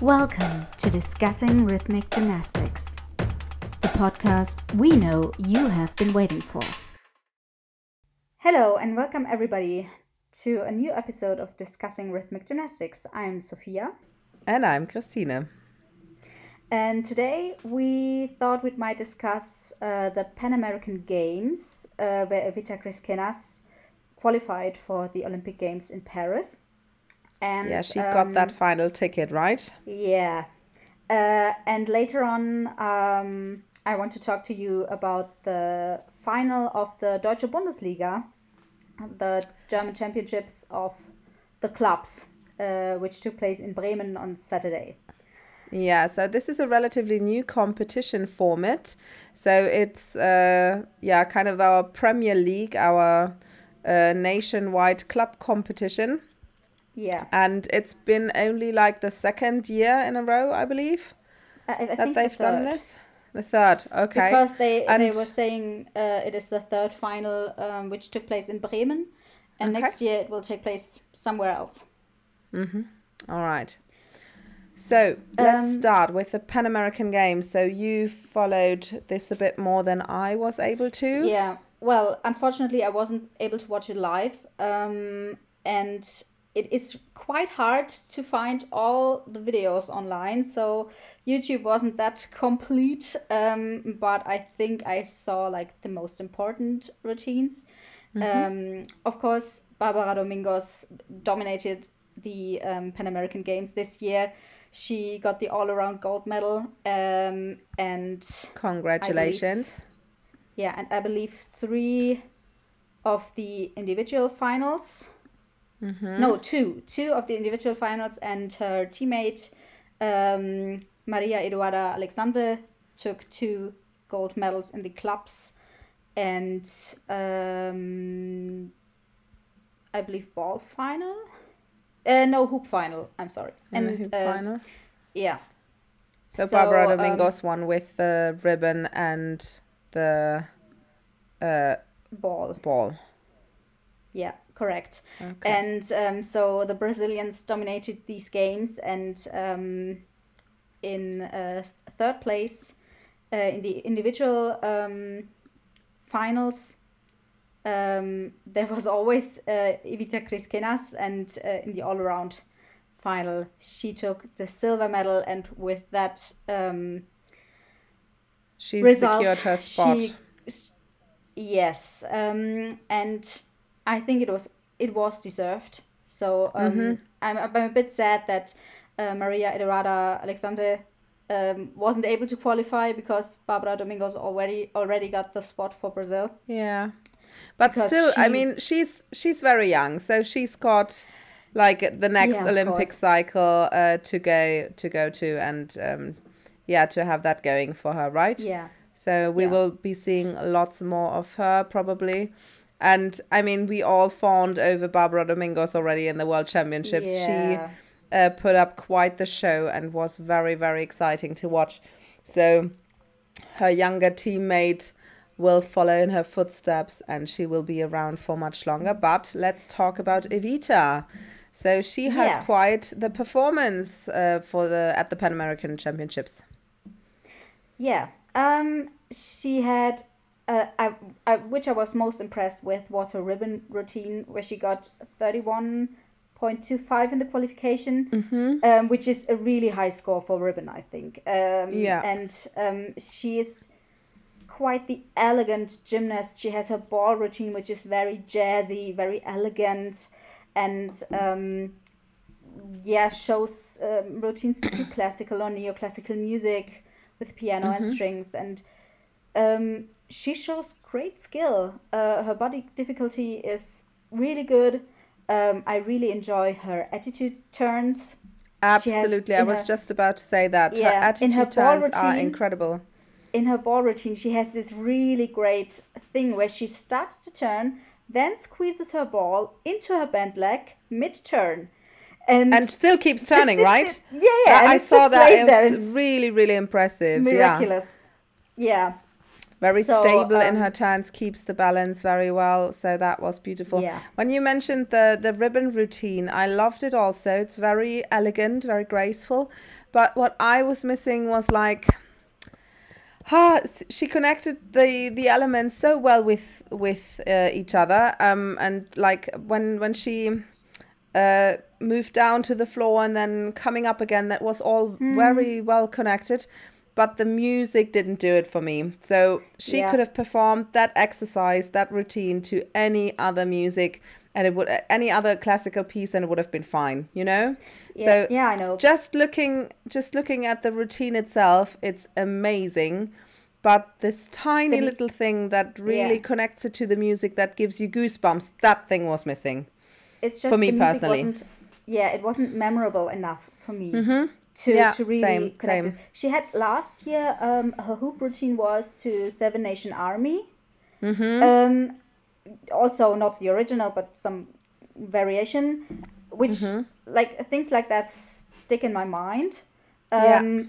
Welcome to Discussing Rhythmic Gymnastics, the podcast we know you have been waiting for. Hello, and welcome everybody to a new episode of Discussing Rhythmic Gymnastics. I'm Sophia. And I'm Christine. And today we thought we might discuss uh, the Pan American Games, uh, where Evita Griskenas qualified for the Olympic Games in Paris. And yeah, she um, got that um, final ticket, right? Yeah. Uh, and later on, um, I want to talk to you about the final of the Deutsche Bundesliga, the German championships of the clubs, uh, which took place in Bremen on Saturday. Yeah, so this is a relatively new competition format. So it's uh, yeah, kind of our Premier League, our uh, nationwide club competition. Yeah. And it's been only like the second year in a row, I believe, I, I that they've the done this. The third, okay. Because they and they were saying uh, it is the third final, um, which took place in Bremen, and okay. next year it will take place somewhere else. Mhm. All right. So let's um, start with the Pan American Games. So you followed this a bit more than I was able to. Yeah. Well, unfortunately, I wasn't able to watch it live, um, and it is quite hard to find all the videos online. So YouTube wasn't that complete, um, but I think I saw like the most important routines. Mm-hmm. Um, of course, Barbara Domingos dominated the um, Pan American Games this year she got the all around gold medal. Um, and congratulations. Believe, yeah, and I believe three of the individual finals. Mm-hmm. No, two. Two of the individual finals, and her teammate um, Maria Eduarda Alexandre took two gold medals in the clubs, and um, I believe ball final. Uh, no hoop final. I'm sorry. And hoop uh, final. Yeah. So, so Barbara Domingos um, won with the ribbon and the uh, ball. Ball. Yeah, correct. Okay. And um, so the Brazilians dominated these games, and um, in uh, third place uh, in the individual um, finals, um, there was always uh, Evita Griskenas, and uh, in the all around final, she took the silver medal, and with that um, she result, secured her spot. She, yes, um, and I think it was it was deserved. So um, mm-hmm. I'm, I'm a bit sad that uh, Maria Eduarda Alexandre um, wasn't able to qualify because Barbara Domingos already already got the spot for Brazil. Yeah. But still, she... I mean, she's she's very young, so she's got like the next yeah, Olympic cycle uh, to go to go to, and um, yeah, to have that going for her, right? Yeah. So we yeah. will be seeing lots more of her probably. And I mean, we all fawned over Barbara Domingos already in the World Championships. Yeah. She uh, put up quite the show and was very, very exciting to watch. So her younger teammate will follow in her footsteps and she will be around for much longer. But let's talk about Evita. So she had yeah. quite the performance uh, for the at the Pan American Championships. Yeah, um, she had, uh, I, I, which I was most impressed with was her ribbon routine, where she got thirty one point two five in the qualification, mm-hmm. um, which is a really high score for ribbon, I think. Um, yeah, and um, she is quite the elegant gymnast. She has her ball routine, which is very jazzy, very elegant, and um, yeah, shows um, routines to classical or neoclassical music with piano mm-hmm. and strings. And um, she shows great skill. Uh, her body difficulty is really good. Um, I really enjoy her attitude turns. Absolutely, I was her, just about to say that yeah, her attitude her turns routine, are incredible in her ball routine, she has this really great thing where she starts to turn, then squeezes her ball into her bent leg mid turn. And, and still keeps turning, right? yeah, yeah. I saw that. It was really, really impressive. Miraculous. Yeah. yeah. Very so, stable um, in her turns, keeps the balance very well. So that was beautiful. Yeah. When you mentioned the the ribbon routine, I loved it also. It's very elegant, very graceful. But what I was missing was like ah, she connected the the elements so well with with uh, each other. Um, and like when when she uh, moved down to the floor and then coming up again, that was all mm. very well connected but the music didn't do it for me. So she yeah. could have performed that exercise, that routine to any other music and it would any other classical piece and it would have been fine, you know? Yeah, so yeah, I know. Just looking just looking at the routine itself, it's amazing. But this tiny the, little thing that really yeah. connects it to the music that gives you goosebumps, that thing was missing. It's just for me personally. yeah, it wasn't memorable enough for me. Mm-hmm to, yeah, to really same, connect same. it. She had last year um, her hoop routine was to Seven Nation Army. Mm-hmm. Um, also not the original, but some variation, which mm-hmm. like things like that stick in my mind. Um, yeah.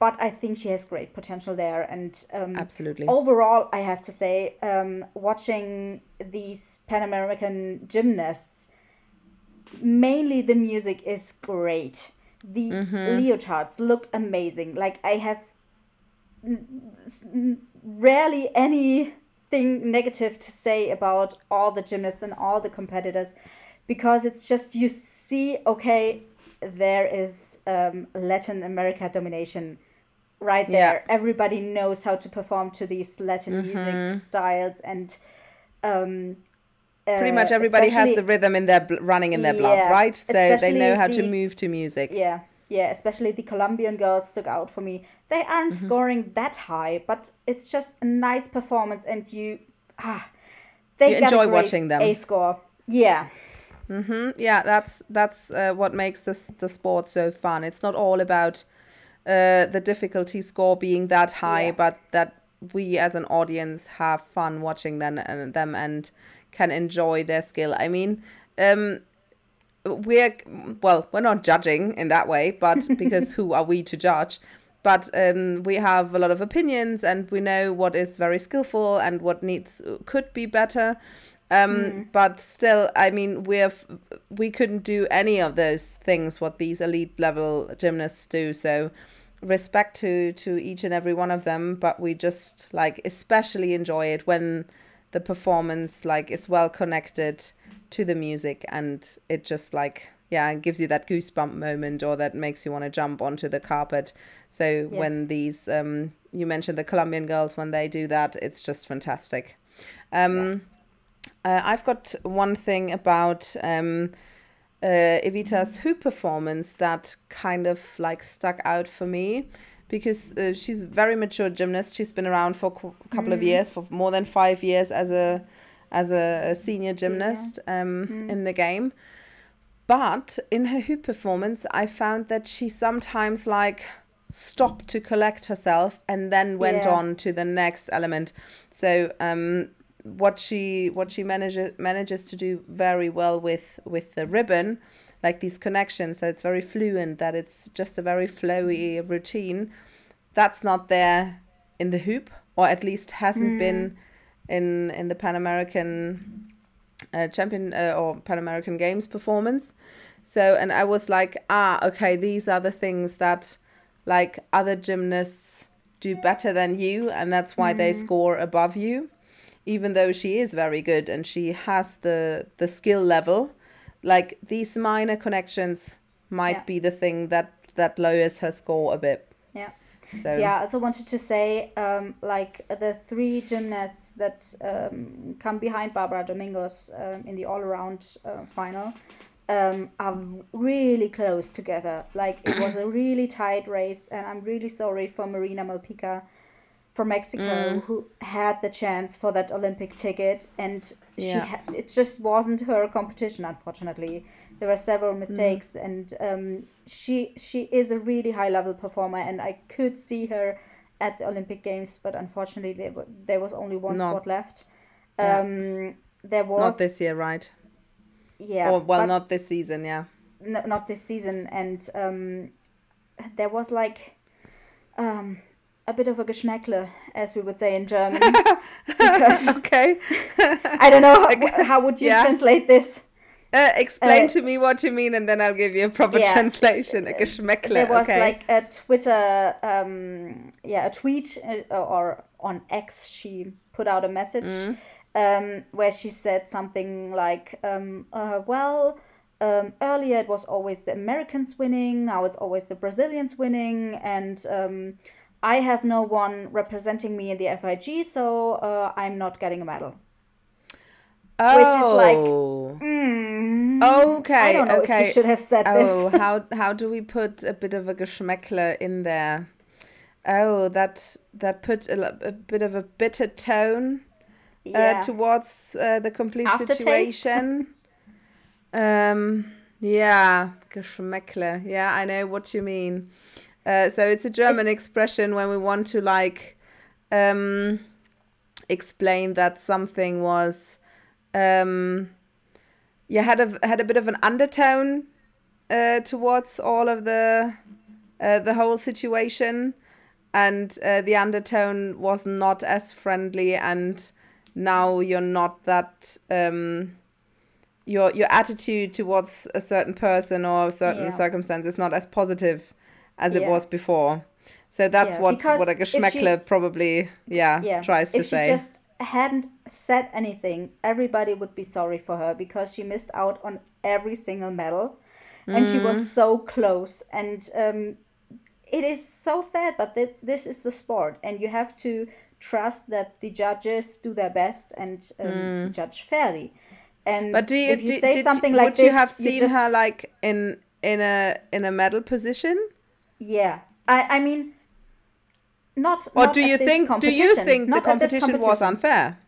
But I think she has great potential there, and um, absolutely. Overall, I have to say, um, watching these Pan American gymnasts, mainly the music is great the mm-hmm. leotards look amazing. Like I have rarely anything negative to say about all the gymnasts and all the competitors because it's just you see okay there is um, latin america domination right there yeah. everybody knows how to perform to these latin mm-hmm. music styles and um, pretty much uh, everybody has the rhythm in their bl- running in their blood, yeah, right? So they know how the, to move to music. Yeah, yeah. Especially the Colombian girls stuck out for me. They aren't mm-hmm. scoring that high, but it's just a nice performance, and you ah, they you enjoy watching them. A score, yeah. Mm-hmm. Yeah, that's that's uh, what makes this the sport so fun. It's not all about uh, the difficulty score being that high, yeah. but that we as an audience have fun watching them and them and can enjoy their skill. I mean, um, we're well, we're not judging in that way, but because who are we to judge? But um, we have a lot of opinions, and we know what is very skillful and what needs could be better. Um, mm. But still, I mean, we have we couldn't do any of those things what these elite level gymnasts do. So respect to to each and every one of them. But we just like especially enjoy it when the performance like is well connected to the music and it just like yeah gives you that goosebump moment or that makes you want to jump onto the carpet so yes. when these um you mentioned the colombian girls when they do that it's just fantastic um yeah. uh, i've got one thing about um uh, Evita's hoop performance that kind of like stuck out for me because uh, she's a very mature gymnast. She's been around for a couple mm. of years, for more than five years as a as a, a senior gymnast um, mm. in the game. But in her hoop performance, I found that she sometimes like stopped to collect herself and then went yeah. on to the next element. So um, what she what she manages manages to do very well with with the ribbon like these connections that it's very fluent that it's just a very flowy routine that's not there in the hoop or at least hasn't mm. been in in the pan american uh, champion uh, or pan american games performance so and i was like ah okay these are the things that like other gymnasts do better than you and that's why mm. they score above you even though she is very good and she has the the skill level like these minor connections might yeah. be the thing that that lowers her score a bit. Yeah. So yeah, I also wanted to say, um, like the three gymnasts that um, come behind Barbara Domingos um, in the all-around uh, final um, are really close together. Like it was a really tight race, and I'm really sorry for Marina Malpica from Mexico mm. who had the chance for that Olympic ticket, and she yeah. had, it just wasn't her competition. Unfortunately, there were several mm. mistakes, mm. and um, she she is a really high level performer, and I could see her at the Olympic Games, but unfortunately, there, there was only one not, spot left. Yeah. Um, there was not this year, right? Yeah. Or well, not this season, yeah. N- not this season, and um, there was like um a bit of a Geschmäckle, as we would say in German. because okay. I don't know how, how would you yeah. translate this. Uh, explain uh, to me what you mean, and then I'll give you a proper yeah, translation. A Geschmäckle. There was okay. like a Twitter, um, yeah, a tweet, uh, or on X, she put out a message mm. um, where she said something like, um, uh, "Well, um, earlier it was always the Americans winning, now it's always the Brazilians winning, and um, I have no one representing me in the FIG, so uh, I'm not getting a medal." Oh. Which is like, oh. mm, okay, I don't know okay. Should have said oh, this. how how do we put a bit of a Geschmäckle in there? Oh, that that put a, a bit of a bitter tone uh, yeah. towards uh, the complete Aftertaste. situation. um, yeah, Geschmäckle. Yeah, I know what you mean. Uh, so it's a German expression when we want to like um, explain that something was um, yeah had a had a bit of an undertone uh, towards all of the uh, the whole situation, and uh, the undertone was not as friendly, and now you're not that. Um, your your attitude towards a certain person or a certain yeah. circumstance is not as positive as yeah. it was before. So that's yeah, what what a Geschmäckle she, probably yeah, yeah tries to if say. She just hadn't said anything, everybody would be sorry for her because she missed out on every single medal, and mm. she was mm. so close. And um, it is so sad, but th- this is the sport, and you have to trust that the judges do their best and um, mm. judge fairly. And but do you, if you do, say something like would this, you have seen you just... her like in in a in a medal position? Yeah, I I mean not. Or not do you think? Do you think the competition, competition, was unfair?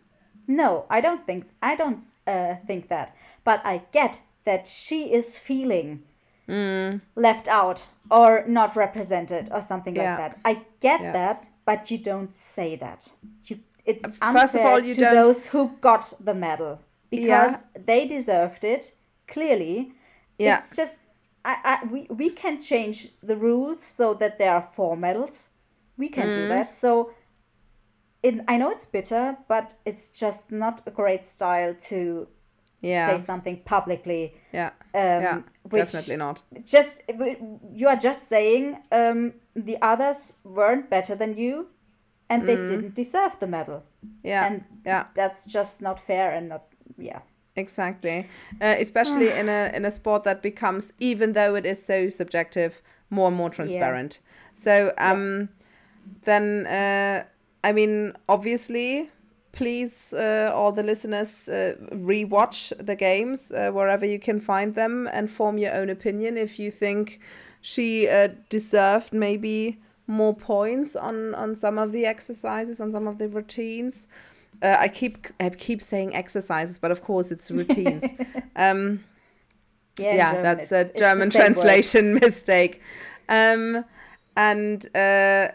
No, I don't think. I don't uh, think that. But I get that she is feeling mm. left out or not represented or something yeah. like that. I get yeah. that, but you don't say that. You, it's unfair First of all, you to don't... those who got the medal because yeah. they deserved it. Clearly, yeah. it's just I, I we we can change the rules so that there are four medals we can mm. do that. So it, I know it's bitter, but it's just not a great style to yeah. say something publicly. Yeah. Um, yeah. Definitely not. Just you are just saying um, the others weren't better than you, and mm. they didn't deserve the medal. Yeah. And yeah. that's just not fair and not yeah. Exactly, uh, especially in a in a sport that becomes, even though it is so subjective, more and more transparent. Yeah. So um, then uh, I mean, obviously, please, uh, all the listeners, uh, rewatch the games uh, wherever you can find them and form your own opinion if you think she uh, deserved maybe more points on on some of the exercises, on some of the routines. Uh, I keep I keep saying exercises, but of course it's routines. um, yeah, yeah that's a German translation word. mistake. Um, and uh,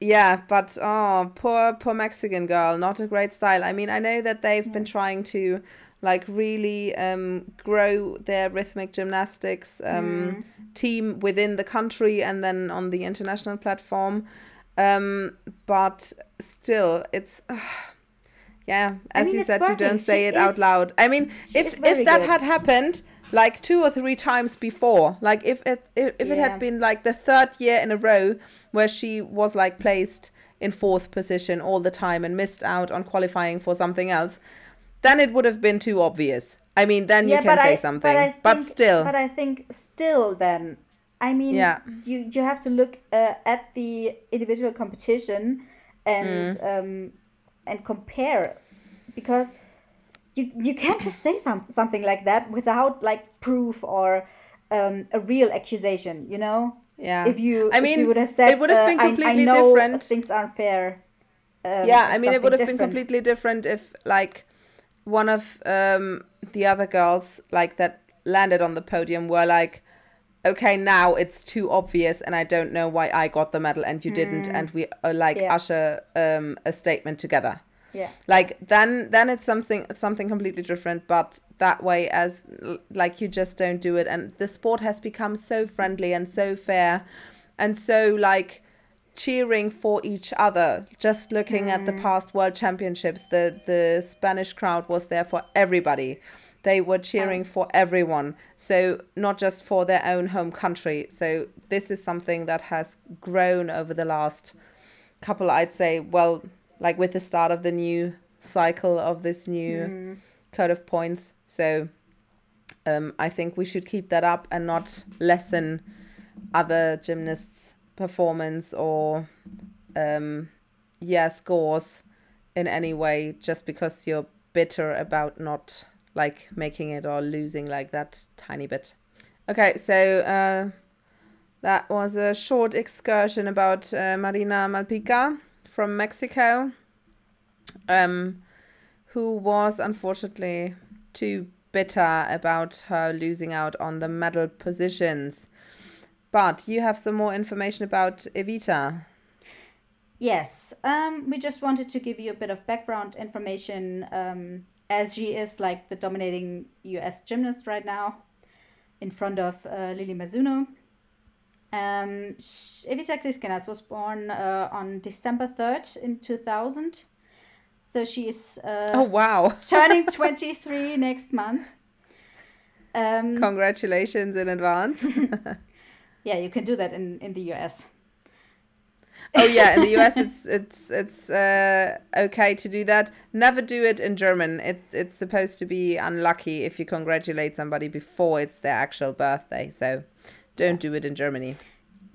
yeah, but oh, poor poor Mexican girl, not a great style. I mean, I know that they've been trying to like really um, grow their rhythmic gymnastics um, mm. team within the country and then on the international platform. Um, but still, it's uh, yeah, as I mean, you said, working. you don't say she it is, out loud. I mean, if if that good. had happened like two or three times before. Like if it if, if yeah. it had been like the third year in a row where she was like placed in fourth position all the time and missed out on qualifying for something else, then it would have been too obvious. I mean, then yeah, you can say I, something, but, think, but, still. But I think still, then I mean, yeah. you you have to look uh, at the individual competition and mm. um, and compare because you you can't just say some, something like that without like proof or um, a real accusation you know? Yeah. If you i mean you would have said it would have been completely uh, I, I different. things aren't fair um, yeah i mean it would have different. been completely different if like one of um, the other girls like that landed on the podium were like okay now it's too obvious and i don't know why i got the medal and you mm. didn't and we uh, like yeah. usher um, a statement together yeah like then then it's something something completely different but that way as like you just don't do it and the sport has become so friendly and so fair and so like cheering for each other. Just looking mm. at the mm. past World Championships, the the Spanish crowd was there for everybody. They were cheering oh. for everyone. So not just for their own home country. So this is something that has grown over the last couple I'd say well like with the start of the new cycle of this new mm. code of points. So um, I think we should keep that up and not lessen other gymnasts' performance or um, yeah scores in any way just because you're bitter about not like making it or losing like that tiny bit. Okay, so uh, that was a short excursion about uh, Marina Malpica from Mexico, um, who was unfortunately too bitter about her losing out on the medal positions. But you have some more information about Evita. Yes, um, we just wanted to give you a bit of background information um, as she is like the dominating US gymnast right now in front of uh, Lily Mizuno. Um, Evita Griskenas was born uh, on December 3rd in 2000. So she is uh, oh wow turning 23 next month. Um, Congratulations in advance. yeah, you can do that in, in the US oh yeah, in the US it's it's it's uh, okay to do that. Never do it in German. It it's supposed to be unlucky if you congratulate somebody before it's their actual birthday. So don't do it in Germany.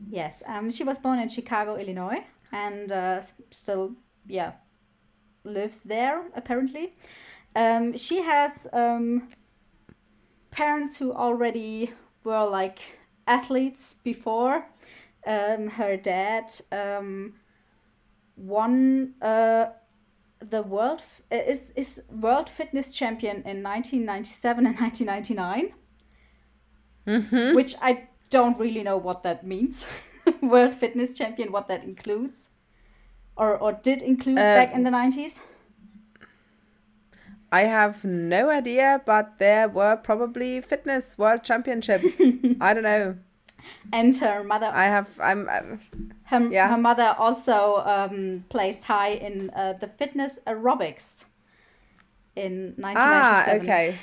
Yes, um, she was born in Chicago, Illinois, and uh, still yeah lives there apparently. Um, she has um, parents who already were like athletes before um, her dad um, won uh, the world f- uh, is is world fitness champion in 1997 and 1999 mm-hmm. which i don't really know what that means. World fitness champion what that includes. Or or did include uh, back in the 90s I have no idea, but there were probably fitness world championships. I don't know and her mother. I have. I'm. I'm her, yeah. her mother also um, placed high in uh, the fitness aerobics in 1997. Ah, okay.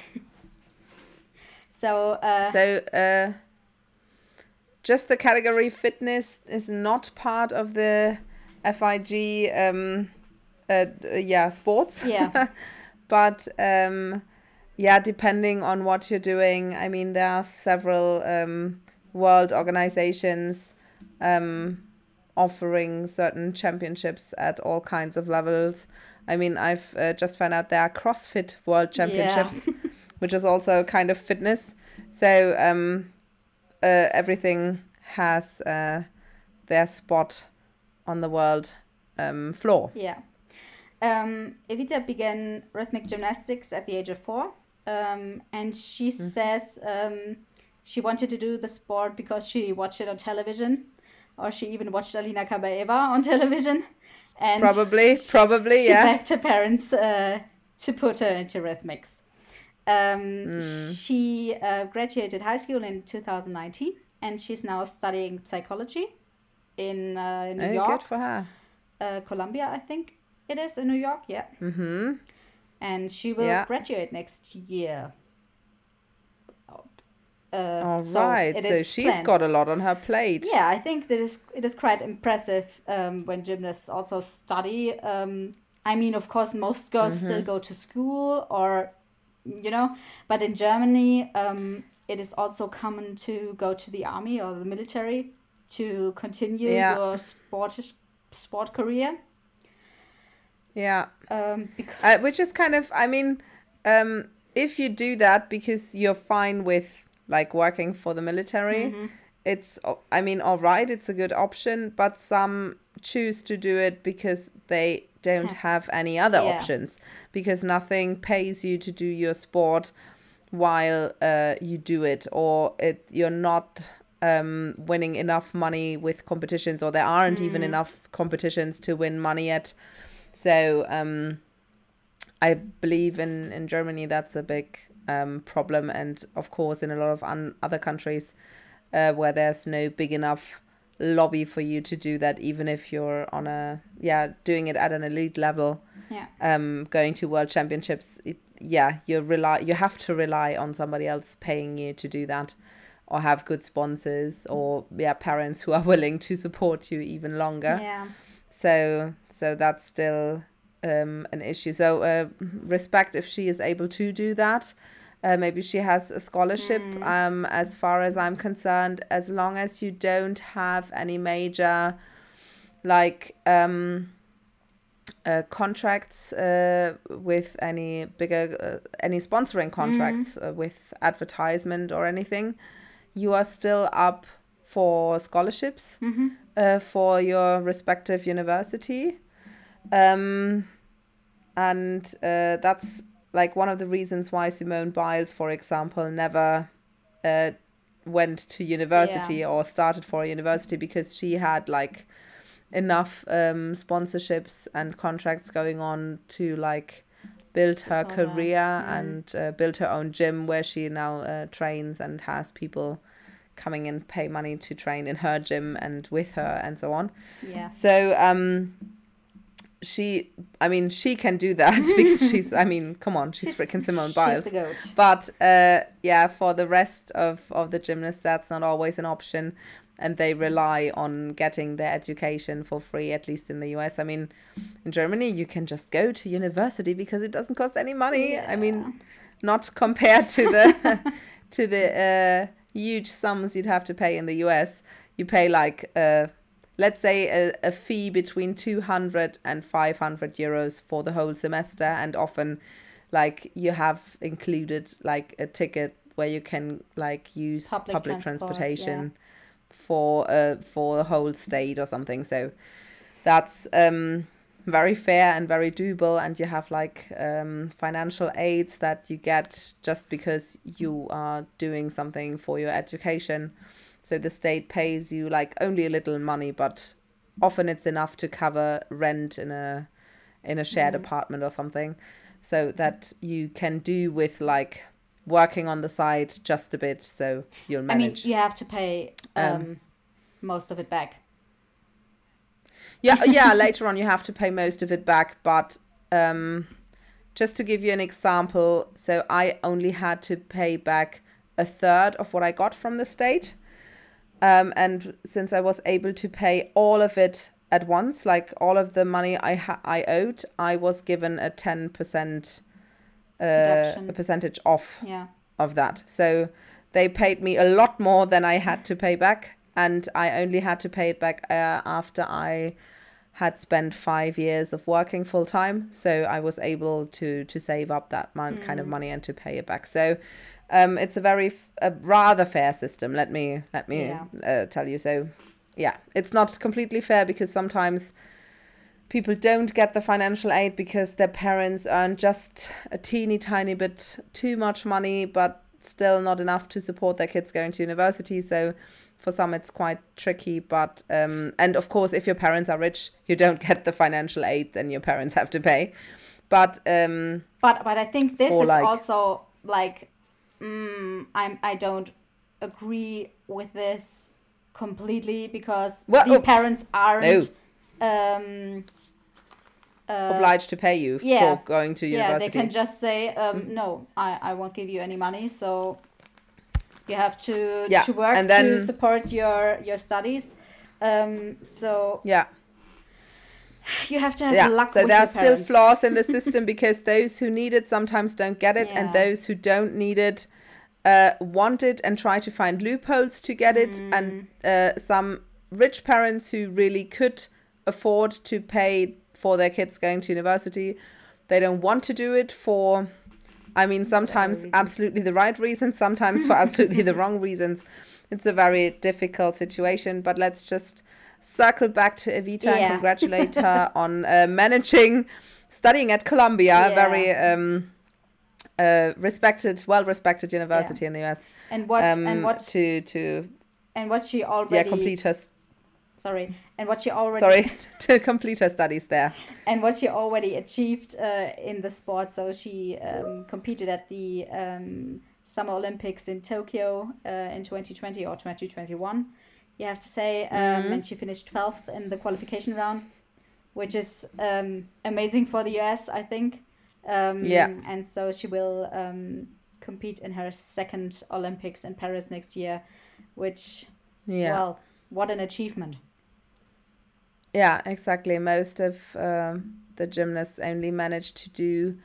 so. Uh, so. Uh, just the category fitness is not part of the FIG. Um, uh, yeah, sports. Yeah. but um, yeah, depending on what you're doing, I mean, there are several um, world organizations um, offering certain championships at all kinds of levels. I mean, I've uh, just found out there are CrossFit World Championships, yeah. which is also kind of fitness. So um, uh, everything has uh, their spot on the world um, floor. Yeah. Um, Evita began rhythmic gymnastics at the age of four, um, and she mm. says um, she wanted to do the sport because she watched it on television, or she even watched Alina Kabaeva on television. And probably, probably, she yeah. begged her parents uh, to put her into rhythmics. Um, mm. She uh, graduated high school in 2019, and she's now studying psychology in uh, New oh, York. Good for her. Uh, Columbia, I think it is in New York. Yeah. Mm-hmm. And she will yeah. graduate next year. Uh, All so right, so she's planned. got a lot on her plate. Yeah, I think that is it is quite impressive um, when gymnasts also study. Um, I mean, of course, most girls mm-hmm. still go to school, or you know, but in Germany, um, it is also common to go to the army or the military to continue yeah. your sport sport career. Yeah. Um, because- uh, which is kind of, I mean, um, if you do that because you're fine with like working for the military. Mm-hmm. It's, I mean, all right, it's a good option, but some choose to do it because they don't have any other yeah. options because nothing pays you to do your sport while uh, you do it or it you're not um, winning enough money with competitions or there aren't mm. even enough competitions to win money yet so um, i believe in in germany that's a big um, problem. And of course, in a lot of un- other countries uh, where there's no big enough lobby for you to do that even if you're on a yeah doing it at an elite level yeah. um going to world championships it, yeah you rely you have to rely on somebody else paying you to do that or have good sponsors or yeah parents who are willing to support you even longer. Yeah. So so that's still um, an issue so uh, respect if she is able to do that uh, maybe she has a scholarship Mm. um, as far as i'm concerned as long as you don't have any major like um, uh, contracts uh, with any bigger uh, any sponsoring contracts uh, with advertisement or anything you are still up for scholarships mm-hmm. uh, for your respective university um, and uh, that's like one of the reasons why simone biles for example never uh, went to university Yeah. or started for a university because she had like enough um, sponsorships and contracts going on to like build her career and uh, build her own gym where she now uh, trains and has people coming and pay money to train in her gym and with her and so on. Yeah. So um she i mean she can do that because she's i mean come on she's, freaking simone biles she's the goat but uh, yeah, for the rest of, of the gymnasts, that's not always an option. And they rely on getting their education for free, at least in the US. I mean, in Germany, you can just go to university because it doesn't cost any money. I mean, not compared to the to the uh, huge sums you'd have to pay in the US. You pay like, uh, let's say, a, a fee between 200 and 500 euros for the whole semester, and often like you have included like a ticket where you can like use Public public, transport, transportation for uh for the whole state or something. So that's um very fair and very doable. And you have like um financial aids that you get just because you are doing something for your education so the state pays you like only a little money but often it's enough to cover rent in a in a shared apartment or something. So that you can do with like working on the side just a bit so you'll manage. i mean you have to pay um, Um, most of it back. Yeah yeah later on you have to pay most of it back but um just to give you an example so i only had to pay back a third of what i got from the state um and since i was able to pay all of it at once like all of the money i ha- i owed i was given a 10% uh, Deduction. a percentage off yeah of that. So they paid me a lot more than I had to pay back, and I only had to pay it back uh, after I had spent five years of working full time. So I was able to to save up that mon- kind of money and to pay it back. So um, it's a very a rather fair system. Let me let me Yeah. uh, tell you. So yeah, it's not completely fair because sometimes people don't get the financial aid because their parents earn just a teeny tiny bit too much money, but still not enough to support their kids going to university. So for some, it's quite tricky. But um, and of course, if your parents are rich, you don't get the financial aid, then your parents have to pay. But um, but but i think this is like- also like mm, i'm i don't agree with this completely because Well, the oh, parents aren't um obliged to pay you yeah. for going to university. yeah they can just say um Mm. no i i won't give you any money so you have to Yeah, to work and to support your your studies um so yeah. you have to have yeah luck so there are still flaws in the system because those who need it sometimes don't get it Yeah. and those who don't need it uh, want it and try to find loopholes to get it Mm. and uh, some rich parents who really could afford to pay for their kids going to university they don't want to do it for i mean sometimes absolutely the right reasons sometimes for absolutely the wrong reasons it's a very difficult situation but let's just circle back to evita and congratulate her on uh, managing studying at columbia a Yeah. very um, uh, respected well respected university in the us and what um, and what to to and what she already yeah complete her sorry and what she already sorry to complete her studies there and what she already achieved uh, in the sport. So she um, competed at the um, Summer Olympics in Tokyo uh, in 2020 or 2021. You have to say. Um, mm-hmm. And she finished 12th in the qualification round, which is um, amazing for the US, I think. Um, yeah. And so she will um, compete in her second Olympics in Paris next year, which, yeah. well, what an achievement. Yeah, exactly. Most of um, the gymnasts only manage to do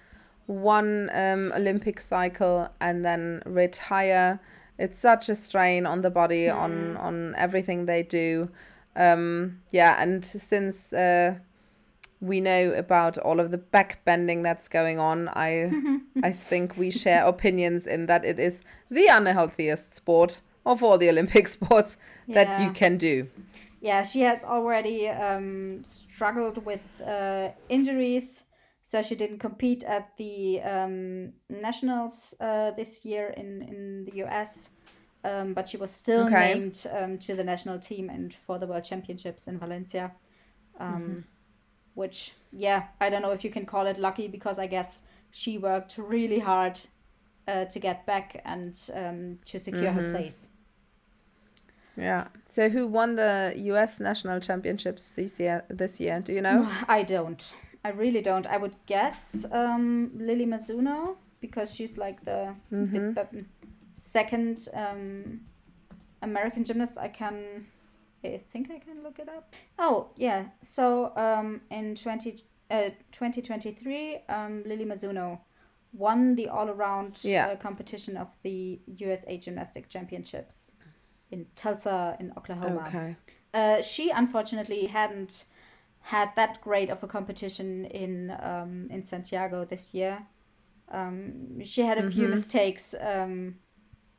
one um, Olympic cycle and then retire. It's such a strain on the body, mm. on on everything they do. Um, yeah, and since uh, we know about all of the back bending that's going on, I I think we share opinions in that it is the unhealthiest sport of all the Olympic sports yeah. that you can do yeah, she has already um, struggled with uh, injuries, so she didn't compete at the um, nationals uh, this year in in the US. Um, but she was still okay. named um, to the national team and for the World Championships in Valencia. Um, mm-hmm. Which, yeah, I don't know if you can call it lucky because I guess she worked really hard uh, to get back and um, to secure mm-hmm. her place. Yeah. So who won the US national championships this year this year? Do you know? I don't. I really don't. I would guess um, Lily Mizuno because she's like the, mm-hmm. the second um, American gymnast. I can I think I can look it up. Oh, yeah. So um, in 20, uh, 2023, um, Lily Mizuno won the all around yeah. uh, competition of the USA Gymnastic Championships in Tulsa in Oklahoma. Okay. Uh, she unfortunately hadn't had that great of a competition in um, in Santiago this year. Um, she had a mm-hmm. few mistakes um,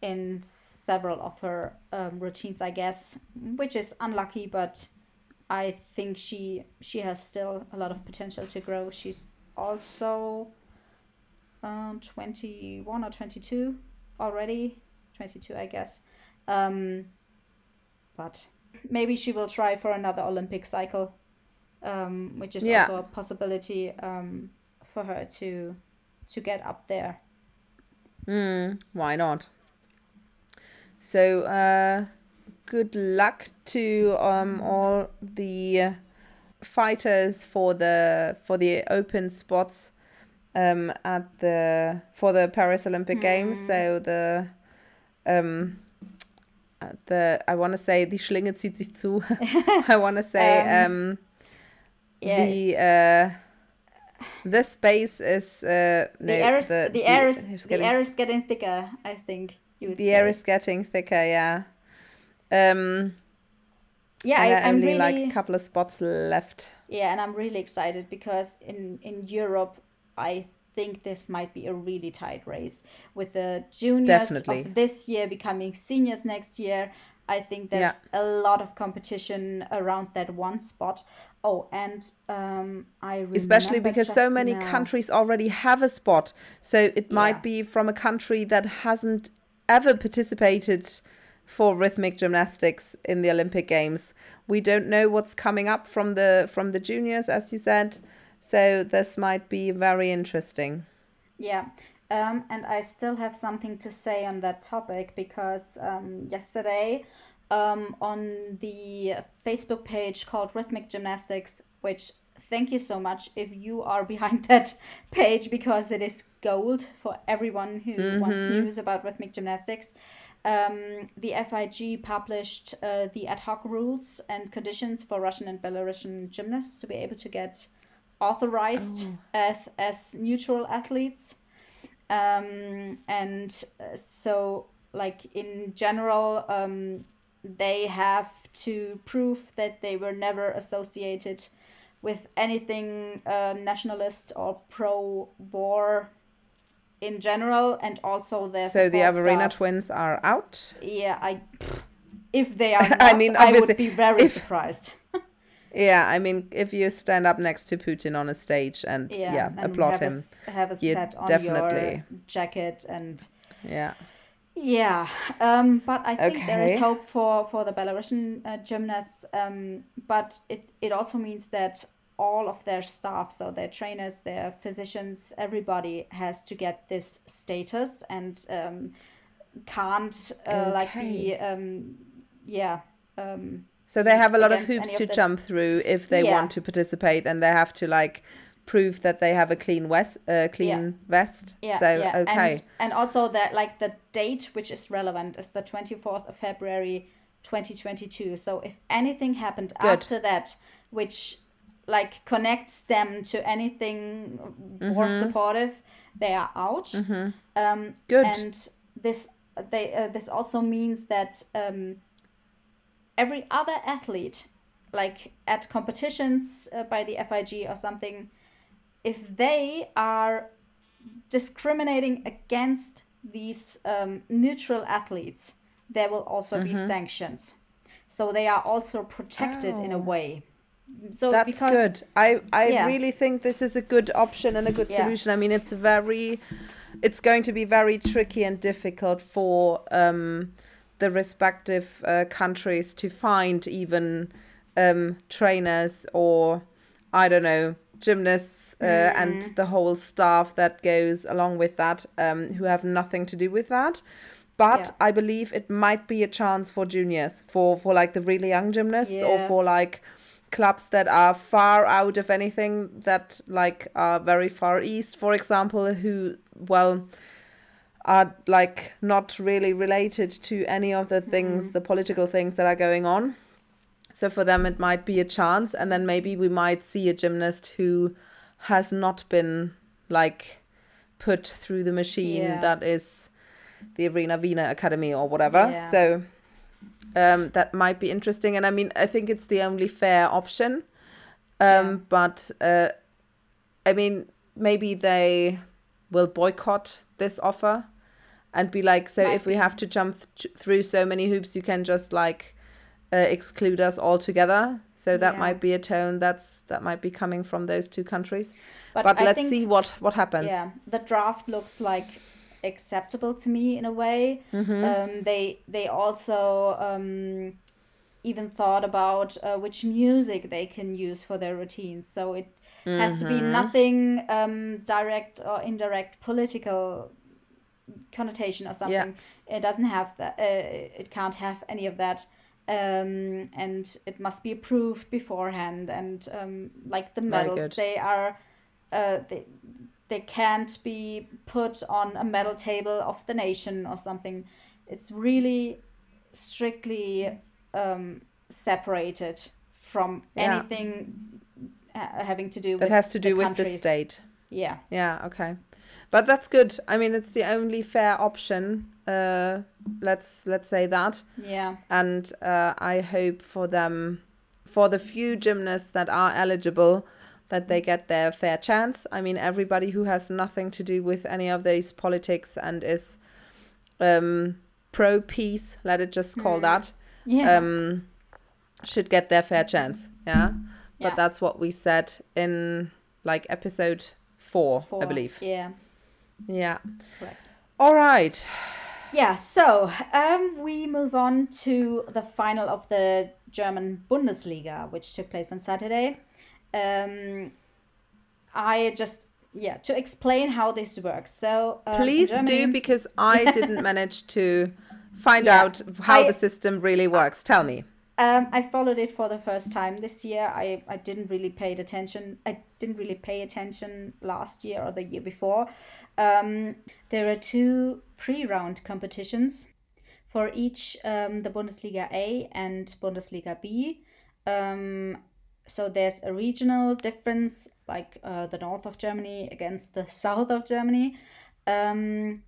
in several of her um, routines, I guess, which is unlucky. But I think she she has still a lot of potential to grow. She's also um, twenty one or twenty two already, twenty two, I guess. Um, but maybe she will try for another Olympic cycle, um, which is yeah. also a possibility um, for her to to get up there. Mm, why not? So, uh, good luck to um, all the fighters for the for the open spots um, at the for the Paris Olympic mm. Games. So the um, the I want to say die Schlinge zieht sich zu. I want to say um, um yeah, the uh, the space is uh, no, the air is the, the, air is the getting, air is getting thicker. I think you would the say. air is getting thicker. Yeah. Um. Yeah, I, am only really, like a couple of spots left. Yeah, and I'm really excited because in in Europe, I think this might be a really tight race with the juniors Definitely. of this year becoming seniors next year. I think there's yeah. a lot of competition around that one spot. Oh, and um, I especially because so many now. countries already have a spot, so it might yeah. be from a country that hasn't ever participated for rhythmic gymnastics in the Olympic Games. We don't know what's coming up from the from the juniors, as you said. So this might be very interesting. Yeah. Um, and I still have something to say on that topic because um, yesterday um, on the Facebook page called Rhythmic Gymnastics, which thank you so much if you are behind that page because it is gold for everyone who mm-hmm. wants news about rhythmic gymnastics. Um, the FIG published uh, the ad hoc rules and conditions for Russian and Belarusian gymnasts to be able to get authorized oh. as, as neutral athletes. Um, and uh, so, like in general, um, they have to prove that they were never associated with anything uh, nationalist or pro war in general, and also their so the Averina staff. twins are out. Yeah, I if they are not, I mean, I would be very if, surprised. Yeah, I mean, if you stand up next to Putin on a stage and yeah, yeah and applaud have him, a, have a set on definitely. your jacket and yeah, yeah. Um, but I think okay. there is hope for for the Belarusian uh, gymnasts. Um, but it it also means that all of their staff, so their trainers, their physicians, everybody has to get this status and um, can't uh, okay. like be um, yeah Um, so they have a lot of hoops of to jump through if they Yeah. want to participate, and they have to like prove that they have a clean vest. Uh, clean vest. yeah, so yeah. okay. And, and also that like the date which is relevant is the 24th of February 2022. So if anything happened Good. after that, which like connects them to anything more Mm-hmm. supportive, they are out. Um, Good. And this they uh, this also means that um, every other athlete, like at competitions uh, by the FIG or something, if they are discriminating against these um, neutral athletes, there will also be sanctions. So they are also protected in a Oh. way. So That's because good. I I Yeah. really think this is a good option and a good Yeah. solution. I mean, it's very, it's going to be very tricky and difficult for um, the respective uh, countries to find even um, trainers or I don't know gymnasts uh, Mm. and the whole staff that goes along with that um, who have nothing to do with that. But Yeah. I believe it might be a chance for juniors, for for like the really young gymnasts, or for like clubs that are far out of anything that like are very far east, for example, who well are like not really related to any of the things, the political things that are going on. So for them, it might be a chance, and then maybe we might see a gymnast who has not been like put through the machine Yeah. that is the Irina Viner Academy or whatever. Yeah. So um, that might be interesting, and I mean, I think it's the only fair option. Um, Yeah. But uh, I mean, maybe they will boycott this offer and be like, so Might if we be. have to jump th- through so many hoops, you can just like uh, exclude us altogether. So that Yeah. might be a tone that's that might be coming from those two countries. But, But, let's think, see what what happens. Yeah, the draft looks like acceptable to me in a way. Mm-hmm. Um, they they also um, even thought about uh, which music they can use for their routines. So it has to Mm-hmm. be nothing um, direct or indirect political connotation or something. It doesn't have that. Uh, it can't have any of that. Um, and it must be approved beforehand. And um, like the medals, they are uh, they they can't be put on a medal table of the nation or something. It's really strictly um, separated from Yeah. anything uh, having to do That with has to do with the state. Yeah, Yeah, okay. But that's good. I mean, it's the only fair option. Uh, let's let's say that. yeah, And uh, I hope for them, for the few gymnasts that are eligible, that they get their fair chance. I mean, everybody who has nothing to do with any of these politics and is um, pro peace, let it just call that, yeah, um, should get their fair chance. Yeah. yeah. But that's what we said in like episode four, I believe. Yeah, Yeah. correct. All right. Yeah, so um, we move on to the final of the German Bundesliga, which took place on Saturday. Um, I just, yeah, to explain how this works. So, um, Please Germany- do because I didn't manage to find Yeah. out how I- the system really works. Tell me. Um, I followed it for the first time this year. I, I didn't really pay attention. I didn't really pay attention last year or the year before. Um, there are two pre-round competitions for each um, the Bundesliga A and Bundesliga B. Um, so there's a regional difference, like uh, the north of Germany against the south of Germany. Um,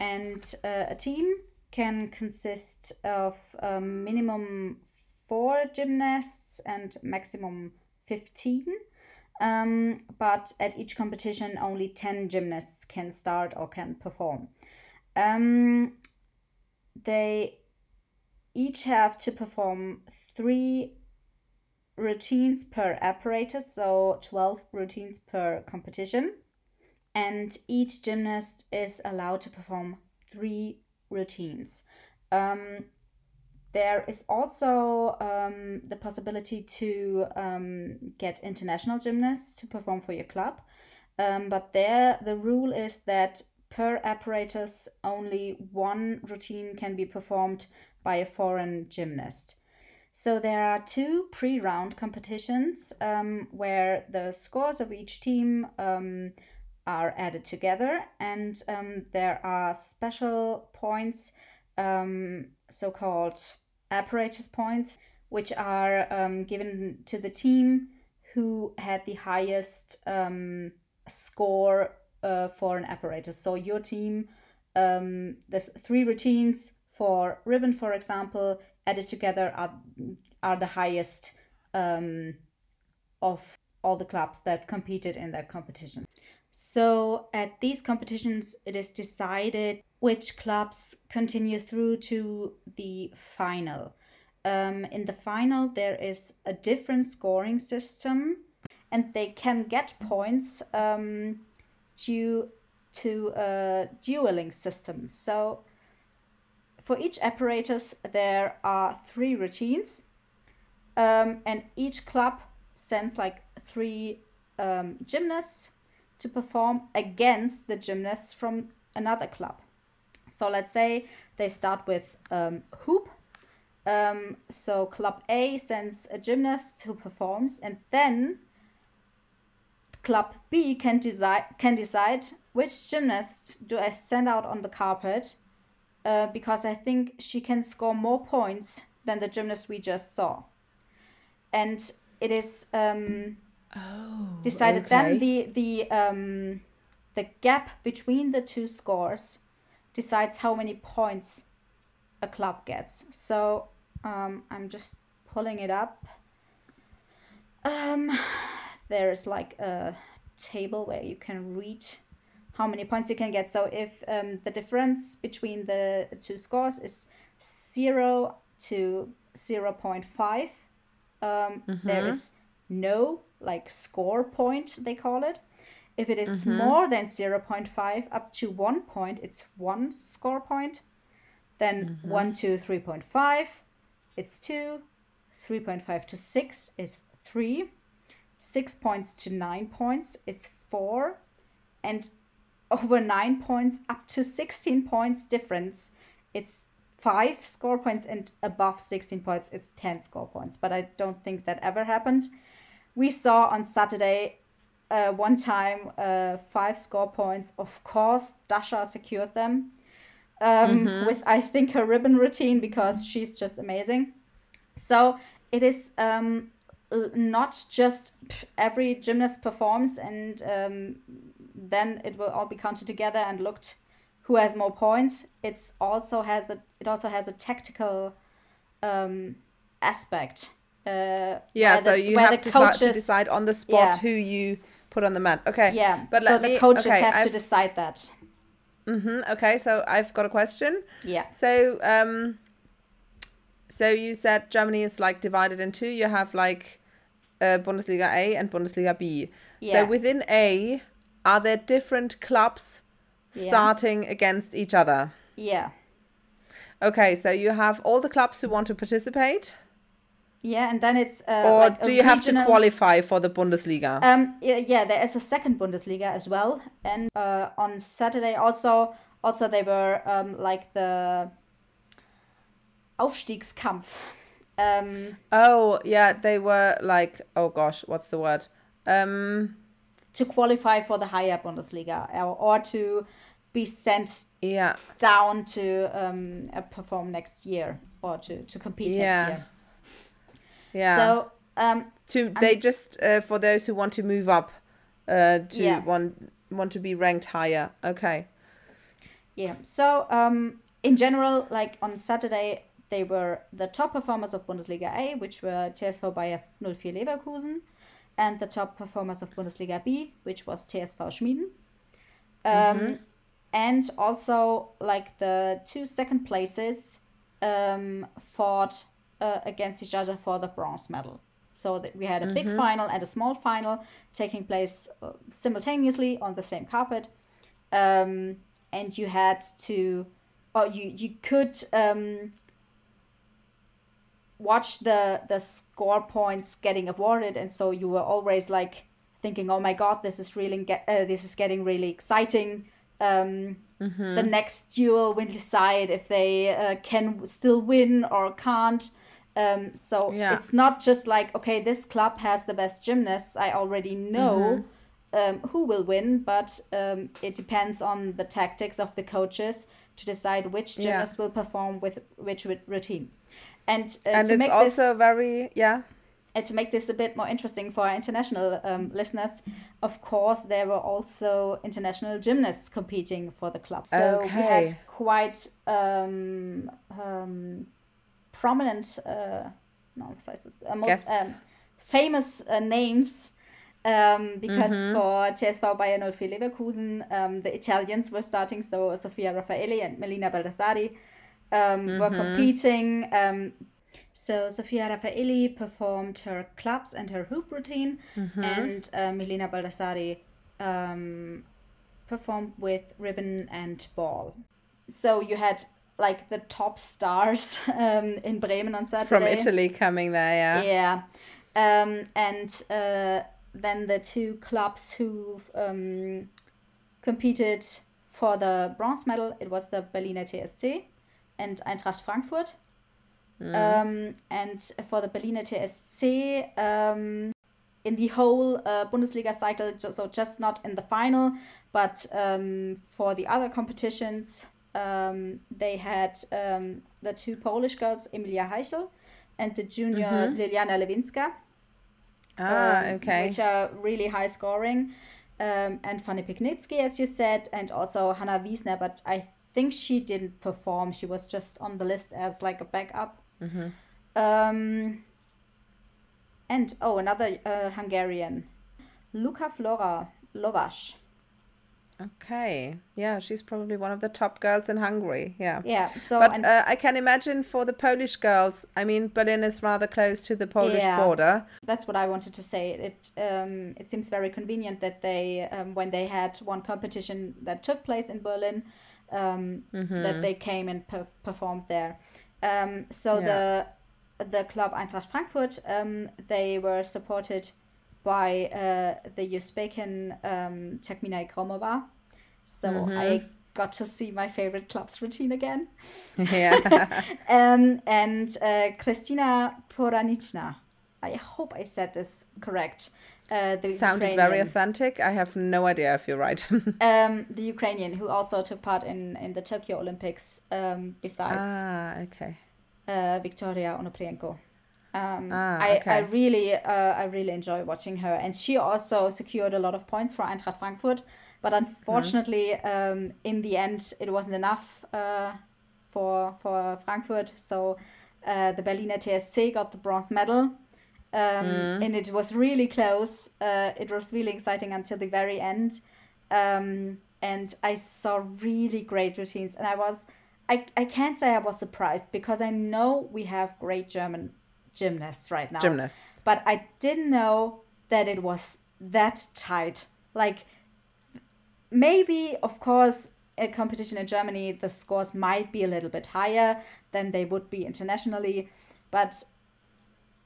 and uh, a team can consist of um, minimum four gymnasts and maximum 15. Um, but at each competition, only 10 gymnasts can start or can perform. Um, they each have to perform three routines per apparatus, so 12 routines per competition. And each gymnast is allowed to perform three routines. Um, there is also um, the possibility to um, get international gymnasts to perform for your club. Um, but there, the rule is that per apparatus, only one routine can be performed by a foreign gymnast. So there are two pre-round competitions um, where the scores of each team um, are added together, and um, there are special points, um, so-called apparatus points, which are um, given to the team who had the highest um, score uh, for an apparatus. So your team, um, the three routines for ribbon, for example, added together are are the highest um, of all the clubs that competed in that competition. So at these competitions, it is decided which clubs continue through to the final. Um, in the final, there is a different scoring system, and they can get points um, due to a dueling system. So for each apparatus, there are three routines, um, and each club sends like three um, gymnasts to perform against the gymnasts from another club. So let's say they start with um, hoop. Um, so club A sends a gymnast who performs, and then club B can decide can decide which gymnast do I send out on the carpet uh, because I think she can score more points than the gymnast we just saw. And it is um, oh, decided okay. then the the um, the gap between the two scores decides how many points a club gets. So um, I'm just pulling it up. Um, there is like a table where you can read how many points you can get. So if um, the difference between the two scores is 0 to 0.5, um, there is no like score point, they call it. If it is mm-hmm. more than 0.5 up to 1 point, it's 1 score point. Then mm-hmm. 1 to 3.5, it's 2. 3.5 to 6 is 3. 6 points to 9 points is 4. And over 9 points up to 16 points difference, it's 5 score points and above 16 points, it's 10 score points. But I don't think that ever happened. We saw on Saturday uh, one time uh, 5 score points. Of course, Dasha secured them um, with, I think, her ribbon routine because she's just amazing. So it is um, not just every gymnast performs and um, then it will all be counted together and looked who has more points. It's also has a it also has a tactical um, aspect. Uh, Yeah, so the- you have to, start to decide on the spot Yeah. who you put on the mat. Okay. Yeah, But so the me- coaches okay, have to I've- decide that. Mm-hmm. Okay, so I've got a question. Yeah, So, um, so you said Germany is like divided in two. You have like uh, Bundesliga A and Bundesliga B. Yeah. So within A, are there different clubs Yeah. starting against each other? yeah, Okay, so you have all the clubs who want to participate, yeah, and then it's uh, or like do you have to qualify for the Bundesliga? Um, yeah, yeah, there is a second Bundesliga as well, and uh, on Saturday also, also they were um, like the Aufstiegskampf. Um, oh, yeah, they were like, oh gosh, what's the word? Um, to qualify for the higher Bundesliga or, or to be sent yeah, down to um, perform next year or to, to compete Yeah. next year. Yeah. So um, to they just uh, for those who want to move up, uh, to Yeah. want want to be ranked higher. Okay. Yeah. So um, in general, like on Saturday, they were the top performers of Bundesliga A, which were TSV Bayer 04 Leverkusen, and the top performers of Bundesliga B, which was TSV Schmiden. Um, And also, like the two second places um, fought uh, against each other for the bronze medal. So that we had a big final and a small final taking place uh, simultaneously on the same carpet. Um, and you had to or you you could um, watch the the score points getting awarded. And so you were always like thinking oh my god this is really get uh, this is getting really exciting. Um, the next duel will decide if they uh, can still win or can't Um, so yeah. it's not just like okay, this club has the best gymnasts. I already know mm-hmm. um, who will win, but um, it depends on the tactics of the coaches to decide which gymnast yeah. will perform with which routine. And, uh, and it's also this, very yeah and to make this a bit more interesting for our international um, listeners, of course, there were also international gymnasts competing for the club. So okay. we had quite um, um, prominent, uh, no, uh, most um, famous uh, names. Um, because mm-hmm. for TSV Bayer 04 Leverkusen, um, the Italians were starting, so Sofia Raffaelli and Melina Baldassarri um, mm-hmm. were competing. Um, so Sofia Raffaelli performed her clubs and her hoop routine, mm-hmm. and uh, Melina Baldassarri um, performed with ribbon and ball. So you had like the top stars um, in Bremen on Saturday. From Italy coming there, yeah. Yeah. Um, and uh, then the two clubs who um, competed for the bronze medal, it was the Berliner TSC and Eintracht Frankfurt. Mm. Um, and for the Berliner TSC, um, in the whole uh, Bundesliga cycle, so just not in the final, but um, for the other competitions, um, they had um, the two Polish girls, Emilia Heichel and the junior mm-hmm. Liliana Lewinska. Ah, um, okay. Which are really high scoring. Um, and Fanny Pigniczki, as you said, and also Hannah Wiesner, but I think she didn't perform. She was just on the list as like a backup. Mm-hmm. Um, and oh, another uh, Hungarian, Luca Flora Lovash. Okay, yeah, she's probably one of the top girls in Hungary. Yeah, yeah. So, but uh, I can imagine for the Polish girls. I mean, Berlin is rather close to the Polish yeah, border. That's what I wanted to say. It um, it seems very convenient that they um, when they had one competition that took place in Berlin, um, mm-hmm. that they came and per- performed there. Um, so yeah. the the club Eintracht Frankfurt um, they were supported by uh, the Uzbekian um, Takhmina Ikromova. So mm-hmm. I got to see my favorite club's routine again. Yeah. um, and uh, Kristina Pohranychna. I hope I said this correct. Uh, the sounded Ukrainian. very authentic. I have no idea if you're right. um, the Ukrainian who also took part in in the Tokyo Olympics. Um, besides, ah, okay. Uh, Victoria Onoprienko. Um, ah, okay. I, I really uh, I really enjoy watching her, and she also secured a lot of points for Eintracht Frankfurt. But unfortunately, mm. um, in the end, it wasn't enough uh, for for Frankfurt. So uh, the Berliner TSC got the bronze medal um, mm. and it was really close. Uh, it was really exciting until the very end, um, and I saw really great routines. And I was, I, I can't say I was surprised because I know we have great German gymnasts right now. Gymnasts, but I didn't know that it was that tight. Like maybe, of course, a competition in Germany, the scores might be a little bit higher than they would be internationally, but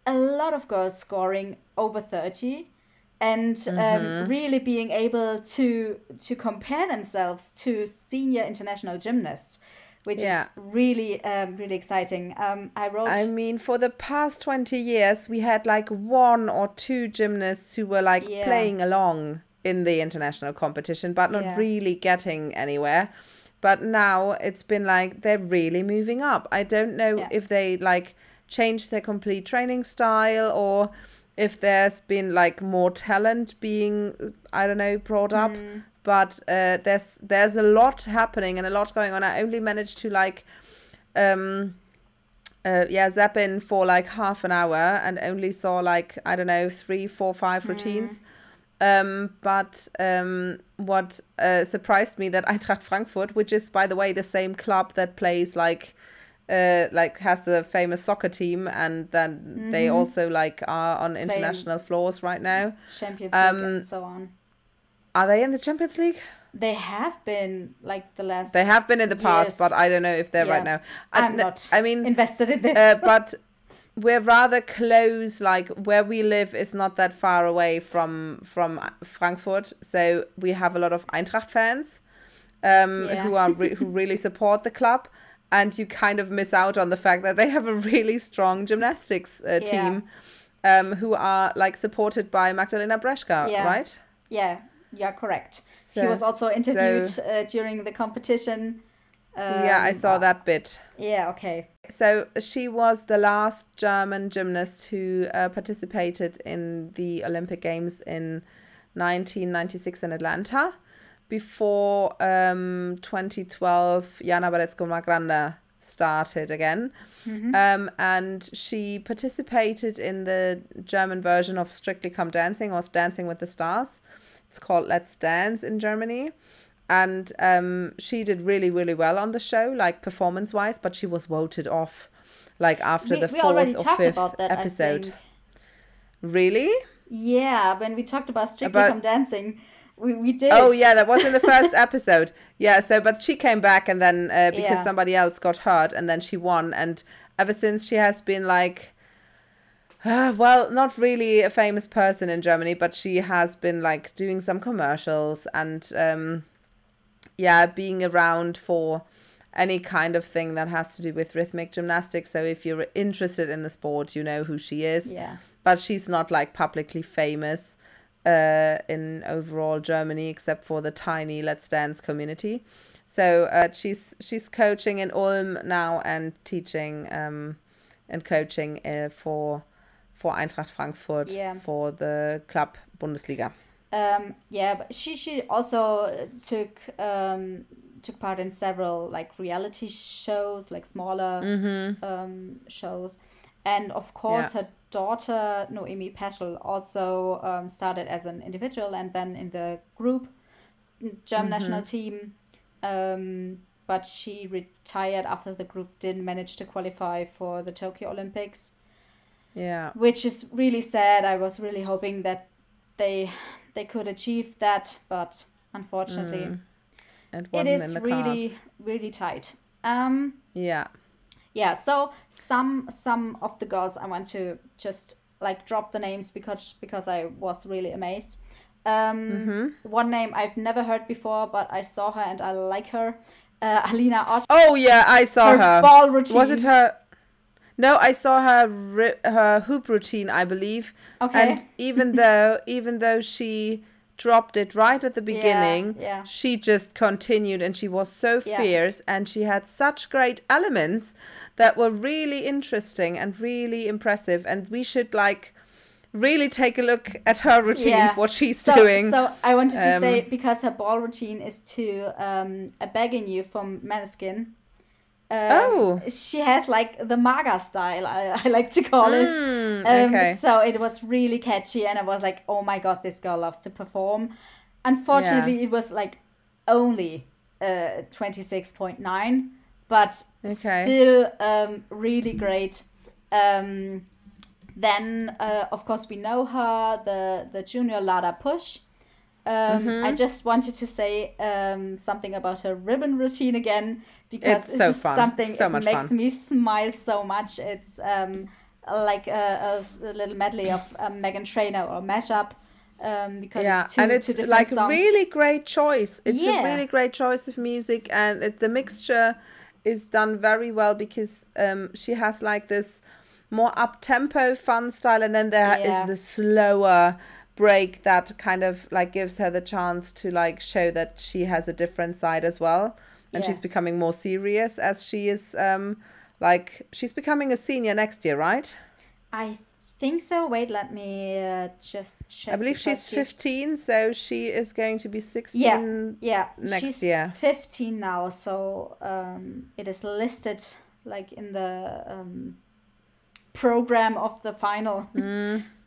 a lot of girls scoring over 30 and um, mm-hmm. really being able to to compare themselves to senior international gymnasts which yeah. is really um, really exciting um, i wrote i mean for the past 20 years we had like one or two gymnasts who were like yeah. playing along in the international competition but not yeah. really getting anywhere but now it's been like they're really moving up i don't know if they like changed their complete training style or if there's been like more talent being I don't know brought up. Mm. But uh, there's there's a lot happening and a lot going on. I only managed to like um uh, yeah zap in for like half an hour and only saw like I don't know three four five mm. routines. Um, but um, what uh, surprised me that Eintracht Frankfurt, which is by the way the same club that plays like uh, like has the famous soccer team, and then mm-hmm. they also like are on international Playing floors right now. Champions um, and so on. Are they in the Champions League? They have been like the last. They have been in the past, years. but I don't know if they're yeah. right now. I, I'm not. I mean, invested in this. Uh, but we're rather close. Like where we live is not that far away from from Frankfurt, so we have a lot of Eintracht fans um, yeah. who are re- who really support the club and you kind of miss out on the fact that they have a really strong gymnastics uh, Yeah. team um, who are like supported by Magdalena Yeah. right? Yeah, yeah, correct. she So- was also interviewed so- uh, during the competition. yeah, I Um, saw that bit. Yeah, okay. So she was the last German gymnast who uh, participated in the Olympic Games in 1996 in Atlanta. Before um, 2012, Jana Berezko-Marggrander started again. Um, and she participated in the German version of Strictly Come Dancing or Dancing with the Stars. It's called Let's Dance in Germany. And um, she did really, really well on the show, like performance wise, but she was voted off like after We, the fourth or fifth that. Episode. Really? Yeah, when we talked about Strictly About- Come Dancing, we, we did. Oh yeah, that was in the first episode. Yeah, so but she came back and then uh, because Yeah. somebody else got hurt and then she won and ever since she has been like uh, well, not really a famous person in Germany, but she has been like doing some commercials and um yeah, being around for any kind of thing that has to do with rhythmic gymnastics. So if you're interested in the sport, you know who she is Yeah. but she's not like publicly famous uh, in overall Germany except for the tiny Let's Dance community. So uh, she's she's coaching in Ulm now and teaching um, and coaching uh, for for Eintracht Frankfurt Yeah. for the club Bundesliga. Um, yeah, but she she also uh, took um, took part in several like reality shows, like smaller Mm-hmm. um, shows, and of course her daughter Noemi Peschel also um, started as an individual and then in the group German national team. Um, but she retired after the group didn't manage to qualify for the Tokyo Olympics Yeah. which is really sad. I was really hoping that they they could achieve that, but unfortunately, It it wasn't is really cards. really tight. Um, Yeah. yeah. So some some of the girls I want to just like drop the names because because I was really amazed. Um, Mm-hmm. One name I've never heard before, but I saw her and I like her. Uh, Alina Ott. Oh yeah, I saw her, her. ball routine. Was it her? No, I saw her ri- her hoop routine, I believe. Okay. And even though even though she dropped it right at the beginning, yeah. yeah. she just continued and she was so Yeah. fierce and she had such great elements that were really interesting and really impressive and we should like really take a look at her routines, Yeah. what she's so, doing. So I wanted to say Um, because her ball routine is to um, a begging you from Maneskin. Um, Oh. she has like the Maga style. I, I like to call it. Mm, Um, okay. So it was really catchy, and I was like, "Oh my god, this girl loves to perform." Unfortunately, it was like only uh, twenty six point nine, but Okay. still um, really great. Um, then, uh, of course, we know her, the the junior Lada Push. Um, Mm-hmm. I just wanted to say um, something about her ribbon routine again because It's this so is fun. something So it makes fun. me smile so much. It's um, like a a little medley of um, Meghan Trainor or mashup um, because yeah, it's two, and it's two different like a songs. really great choice. It's Yeah. a really great choice of music, and it, the mixture is done very well because um, she has like this more up tempo fun style, and then there is Yeah. the slower break that kind of like gives her the chance to like show that she has a different side as well, and she's becoming more serious as she is. Um, like she's becoming a senior next year, right? I think so. Wait, let me uh, just check. I believe she's she- 15, so she is going to be 16 Yeah, yeah. next she's year. 15 now, so um, it is listed like in the um, program of the final.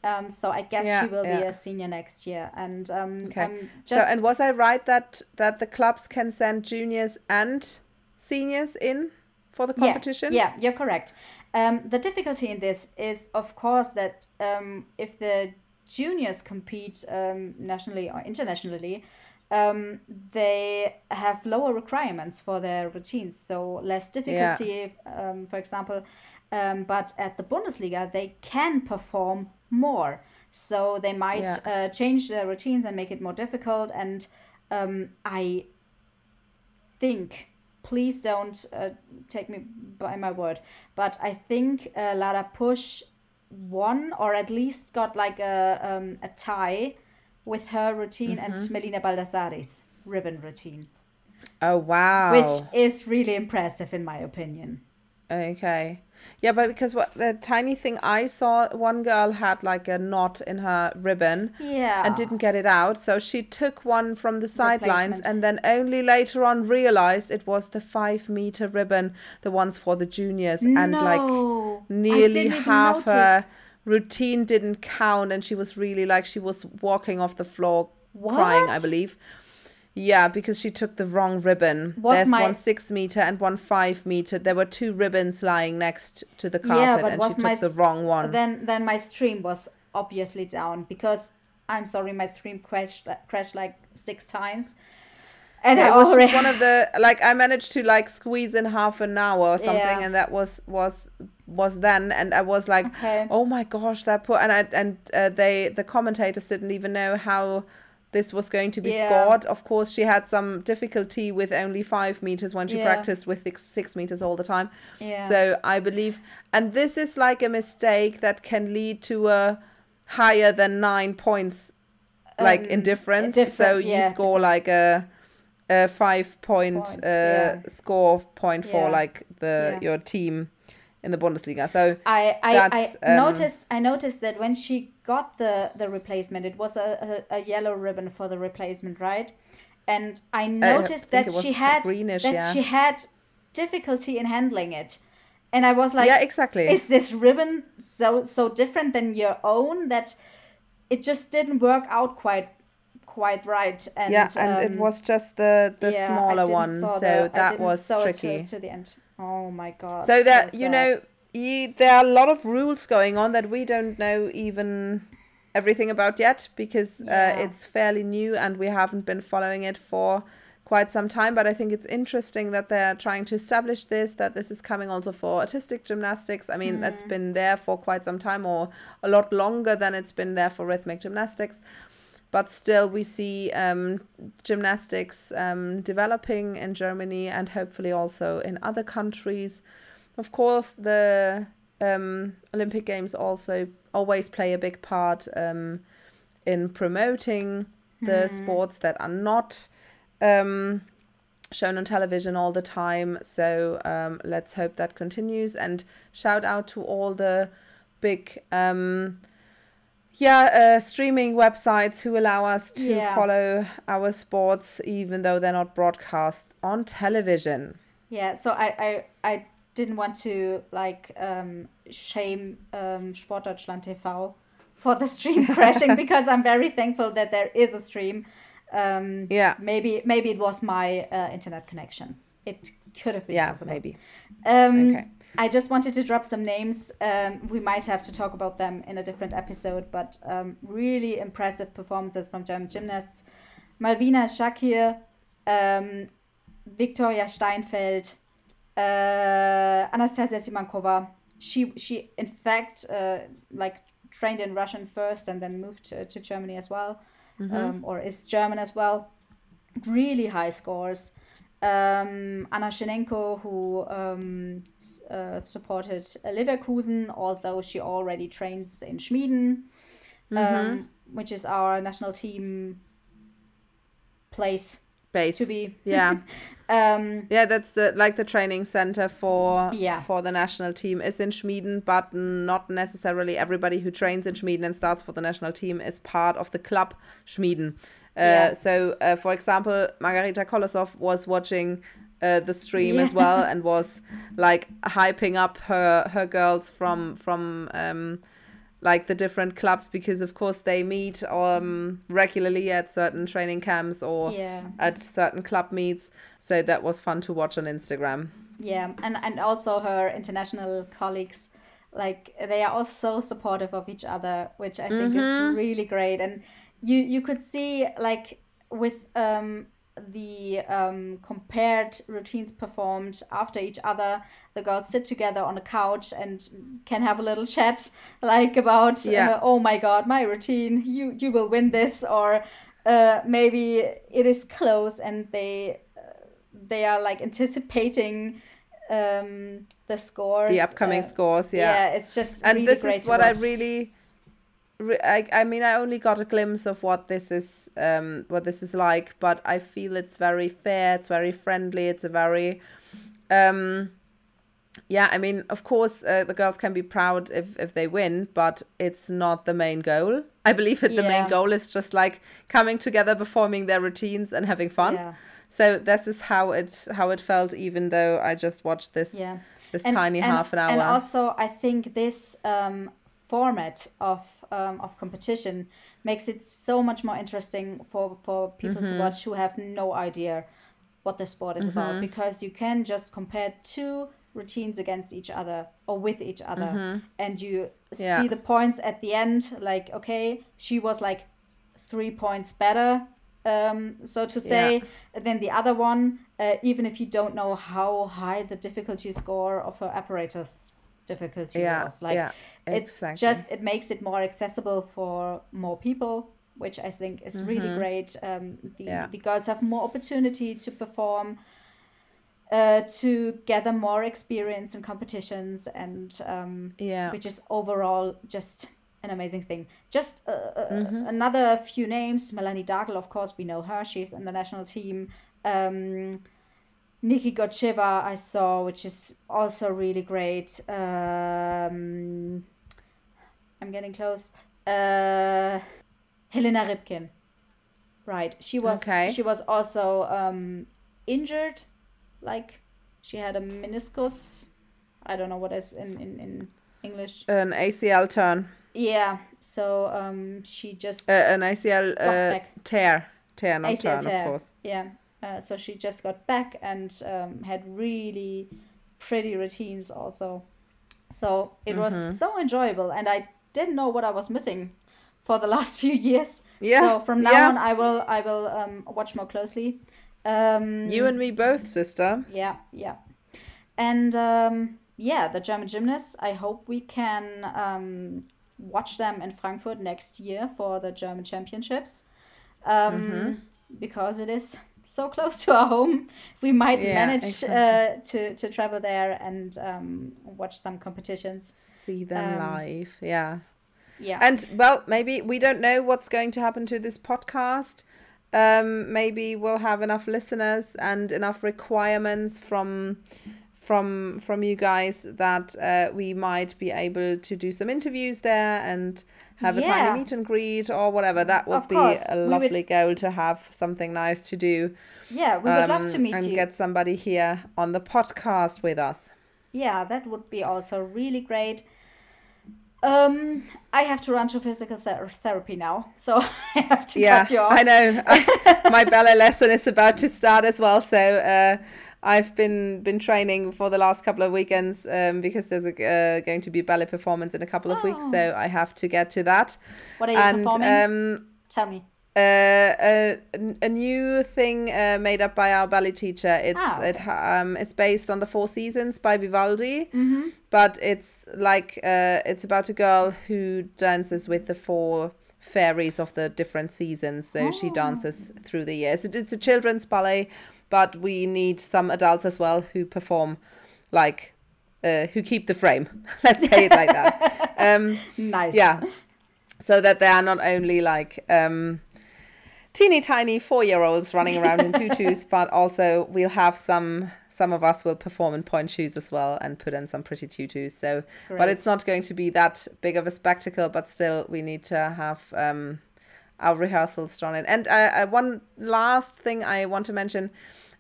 Um, so I guess. Yeah, she will be a senior next year, and um, Okay. So, and was I right that that the clubs can send juniors and seniors in for the competition? Yeah, yeah you're correct. Um, the difficulty in this is, of course, that um, if the juniors compete um, nationally or internationally, um, they have lower requirements for their routines, so less difficulty. Um, for example, um, but at the Bundesliga, they can perform more, so they might uh, change their routines and make it more difficult. And um, I think please don't uh, take me by my word, but I think uh, Lara Push won or at least got like a um, a tie with her routine mm-hmm. and Melina Baldassarri's ribbon routine. Oh wow! Which is really impressive in my opinion. Okay. Yeah, but because what the tiny thing I saw, one girl had like a knot in her ribbon. Yeah. And didn't get it out, so she took one from the sidelines, and then only later on realized it was the five meter ribbon, the ones for the juniors, no, and like nearly half her routine didn't count, and she was really like she was walking off the floor what? crying, I believe. Yeah, because she took the wrong ribbon. Was There's my... one six meter and one five meter. There were two ribbons lying next to the carpet, yeah, but and was she took the wrong one. Then, then my stream was obviously down because I'm sorry, my stream crashed crashed like six times. And yeah, it was already... just one of the like I managed to like squeeze in half an hour or something, yeah. and that was was was then, and I was like, okay. oh my gosh, that poor and I and uh, they the commentators didn't even know how this was going to be yeah. scored. Of course, she had some difficulty with only five meters when she yeah. practiced with six, six meters all the time. Yeah. So I believe, and this is like a mistake that can lead to a higher than nine points, like um, in difference. So you yeah, score like a a five point points, uh, score point for like the your team in the Bundesliga. So I I, I um, noticed I noticed that when she got the the replacement, it was a, a, a yellow ribbon for the replacement, right? And I noticed I that she had greenish, that yeah. she had difficulty in handling it. And I was like, yeah, exactly. Is this ribbon so so different than your own that it just didn't work out quite quite right? And yeah, and um, it was just the the yeah, smaller one, so the, that was tricky to, to the end. Oh my god. So that so you know, you, there are a lot of rules going on that we don't know even everything about yet because uh, yeah. uh, it's fairly new and we haven't been following it for quite some time. But I think it's interesting that they're trying to establish this, that this is coming also for artistic gymnastics. I mean, mm. that's been there for quite some time or a lot longer than it's been there for rhythmic gymnastics but still we see um, gymnastics um, developing in Germany and hopefully also in other countries. Of course, the um, Olympic Games also always play a big part um, in promoting the mm. sports that are not um, shown on television all the time. So um, let's hope that continues and shout out to all the big yeah, uh, streaming websites who allow us to yeah. follow our sports even though they're not broadcast on television. Yeah, so I I, I didn't want to like um, shame um, Sportdeutschland TV for the stream crashing because I'm very thankful that there is a stream. Um, yeah, maybe maybe it was my uh, internet connection. It could have been yeah, possible. maybe. Um, okay. I just wanted to drop some names. Um, we might have to talk about them in a different episode, but um, really impressive performances from German gymnasts. Malvina Shakir, um, Viktoria Steinfeld, uh, Anastasia Simankova. She, she in fact, uh, like trained in Russian first and then moved to, to Germany as well, mm-hmm. Um, or is German as well. Really high scores um, Anna Shenenko, who um, uh, supported Leverkusen, although she already trains in Schmiden, um, mm-hmm. which is our national team place base to be. Yeah, um, yeah, that's the like the training center for yeah. for the national team is in Schmiden, but not necessarily everybody who trains in Schmiden and starts for the national team is part of the club Schmiden. Uh, yeah. So, uh, for example, Margarita Kolosov was watching uh, the stream yeah. as well and was like hyping up her her girls from from um, like the different clubs because of course they meet um, regularly at certain training camps or yeah. at certain club meets. So that was fun to watch on Instagram. Yeah, and and also her international colleagues like they are all so supportive of each other which i think mm-hmm. is really great and you you could see like with um, the um, compared routines performed after each other the girls sit together on a couch and can have a little chat like about yeah. uh, oh my god my routine you you will win this or uh, maybe it is close and they uh, they are like anticipating um, the scores, the upcoming uh, scores. Yeah. yeah, it's just and really this great is what I really. I, I mean, I only got a glimpse of what this is, um, what this is like, but I feel it's very fair. It's very friendly. It's a very, um, yeah. I mean, of course, uh, the girls can be proud if if they win, but it's not the main goal. I believe that the main goal is just like coming together, performing their routines, and having fun. Yeah, So this is how it how it felt, even though I just watched this yeah. this tiny half an hour. And also, I think this um, format of um, of competition makes it so much more interesting for for people Mm-hmm. to watch who have no idea what the sport is Mm-hmm. about because you can just compare two routines against each other or with each other and you Mm-hmm. Yeah. see the points at the end like okay she was like three points better um, so to say than the other one uh, even if you don't know how high the difficulty score of her apparatus difficulty yeah, was like yeah, it's exactly. just it makes it more accessible for more people which i think is really great um, the, Mm-hmm. Yeah. the girls have more opportunity to perform uh, to gather more experience in competitions and um, yeah. which is overall just an amazing thing. Just uh, uh, Mm-hmm. another few names: Melanie Dargel, of course, we know her; she's in the national team. Um, Nikki Gotcheva, I saw, which is also really great. Um, I'm getting close. Uh, Helena Ripkin, right? She was Okay. she was also um, injured, like she had a meniscus. I don't know what is in in, in English. an ACL turn, Yeah, so um, she just uh, an ACL uh, tear, tear, not ACL turn, tear. of course. yeah, uh, so she just got back and um, had really pretty routines also. So it Mm-hmm. was so enjoyable, and I didn't know what I was missing for the last few years. Yeah, So from now yeah. on, I will I will um, watch more closely. Um, You and me both, sister. yeah, yeah. And um, yeah, the German gymnasts, I hope we can um, watch them in Frankfurt next year for the German championships. Um, Because it is so close to our home, we might Yeah, manage exactly. uh, to, to travel there and um, watch some competitions. See them Um, live, yeah. Yeah. And well, maybe we don't know what's going to happen to this podcast. Um, maybe we'll have enough listeners and enough requirements from from from you guys that uh, we might be able to do some interviews there and have a tiny meet and greet or whatever. That would Of be course, a we would- lovely goal to have something nice to do. yeah, we would love to um, meet and you. get somebody here on the podcast with us. Yeah, that would be also really great. Um, I have to run to physical ther- therapy now, so I have to yeah, cut you off. I know. I- my ballet lesson is about to start as well, so uh, I've been been training for the last couple of weekends um, because there's a, uh, going to be a ballet performance in a couple of weeks, so I have to get to that. What are you and performing? um, Tell me. uh, a, a new thing uh, made up by our ballet teacher. It's Ah, it um, it's based on the Four Seasons by Vivaldi, Mm-hmm. but it's like uh, it's about a girl who dances with the four fairies of the different seasons. So she Oh. dances through the years. It, it's a children's ballet, but we need some adults as well who perform, like. Uh, who keep the frame? Let's say it like that. Um, Nice. yeah so that they are not only like um teeny tiny four year olds running around in tutus but also we'll have some some of us will perform in pointe shoes as well and put in some pretty tutus so but it's not going to be that big of a spectacle but still we need to have um our rehearsals done it and uh, uh, one last thing i want to mention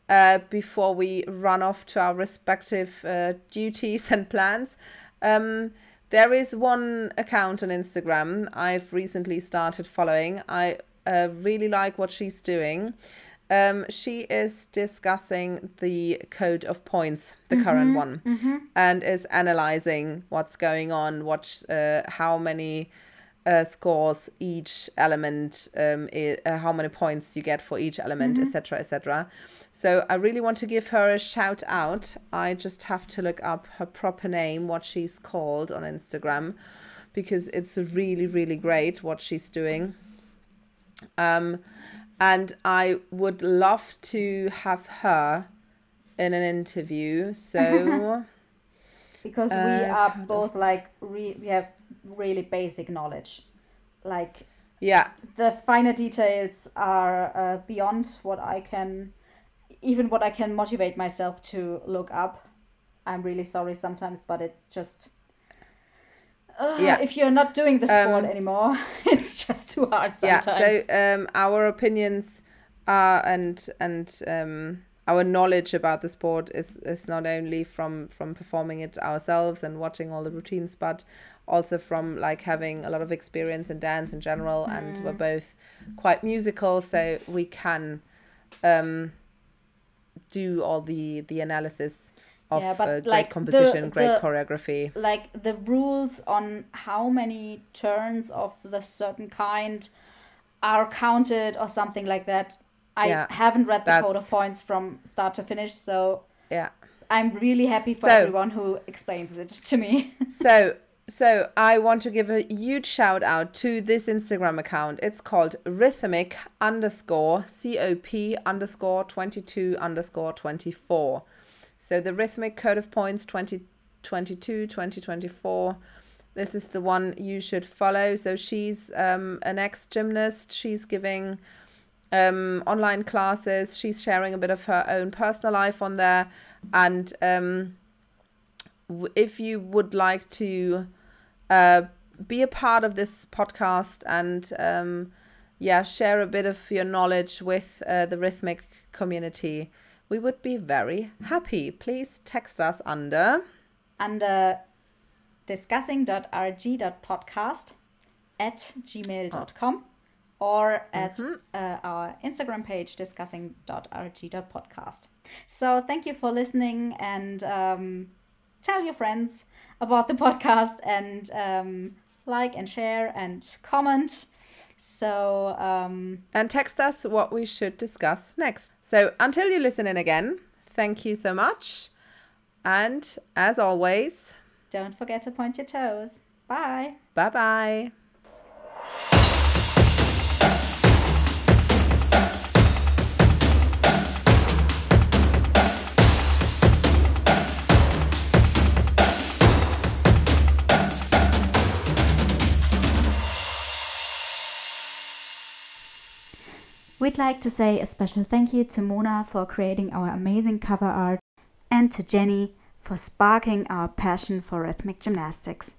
uh, before we run off to our respective uh, duties and plans. Um, there is one account on Instagram I've recently started following. I uh, really like what she's doing. Um, she is discussing the code of points, the current one, and is analyzing what's going on, what, uh, how many uh, scores each element, um, i- uh, how many points you get for each element, etc., etc. So I really want to give her a shout out. I just have to look up her proper name, what she's called on Instagram, because it's really, really great what she's doing. Um, and I would love to have her in an interview. So because we Uh, are kind of. both like re- we have really basic knowledge, like yeah, the finer details are uh, beyond what I can, even what I can motivate myself to look up. I'm really sorry sometimes, but it's just. Uh, Yeah. If you're not doing the sport Um, anymore, it's just too hard sometimes. yeah. So um, our opinions are and and um, our knowledge about the sport is is not only from from performing it ourselves and watching all the routines, but also from like having a lot of experience in dance in general. And we're both quite musical, so we can um, do all the the analysis of Yeah, but, uh, great like, the- composition, great the- choreography. like the rules on how many turns of the certain kind are counted or something like that. I Yeah, haven't read the code of points from start to finish, so Yeah. I'm really happy for So- everyone who explains it to me. so so I want to give a huge shout out to this Instagram account. It's called rhythmic underscore COP underscore 22 underscore 24. So the rhythmic code of points 2022 2024. This is the one you should follow. So she's um, an ex gymnast. She's giving um, online classes. She's sharing a bit of her own personal life on there. And um, if you would like to uh, be a part of this podcast and um, yeah, share a bit of your knowledge with uh, the rhythmic community, we would be very happy. Please text us under Under discussing.rg.podcast at gmail.com or at Mm-hmm. uh, our Instagram page discussing.rg.podcast. So thank you for listening and um, tell your friends about the podcast and um, like and share and comment. So um, and text us what we should discuss next. So until you listen in again, thank you so much. And as always, don't forget to point your toes. Bye. bye bye. We'd like to say a special thank you to Mona for creating our amazing cover art and to Jenny for sparking our passion for rhythmic gymnastics.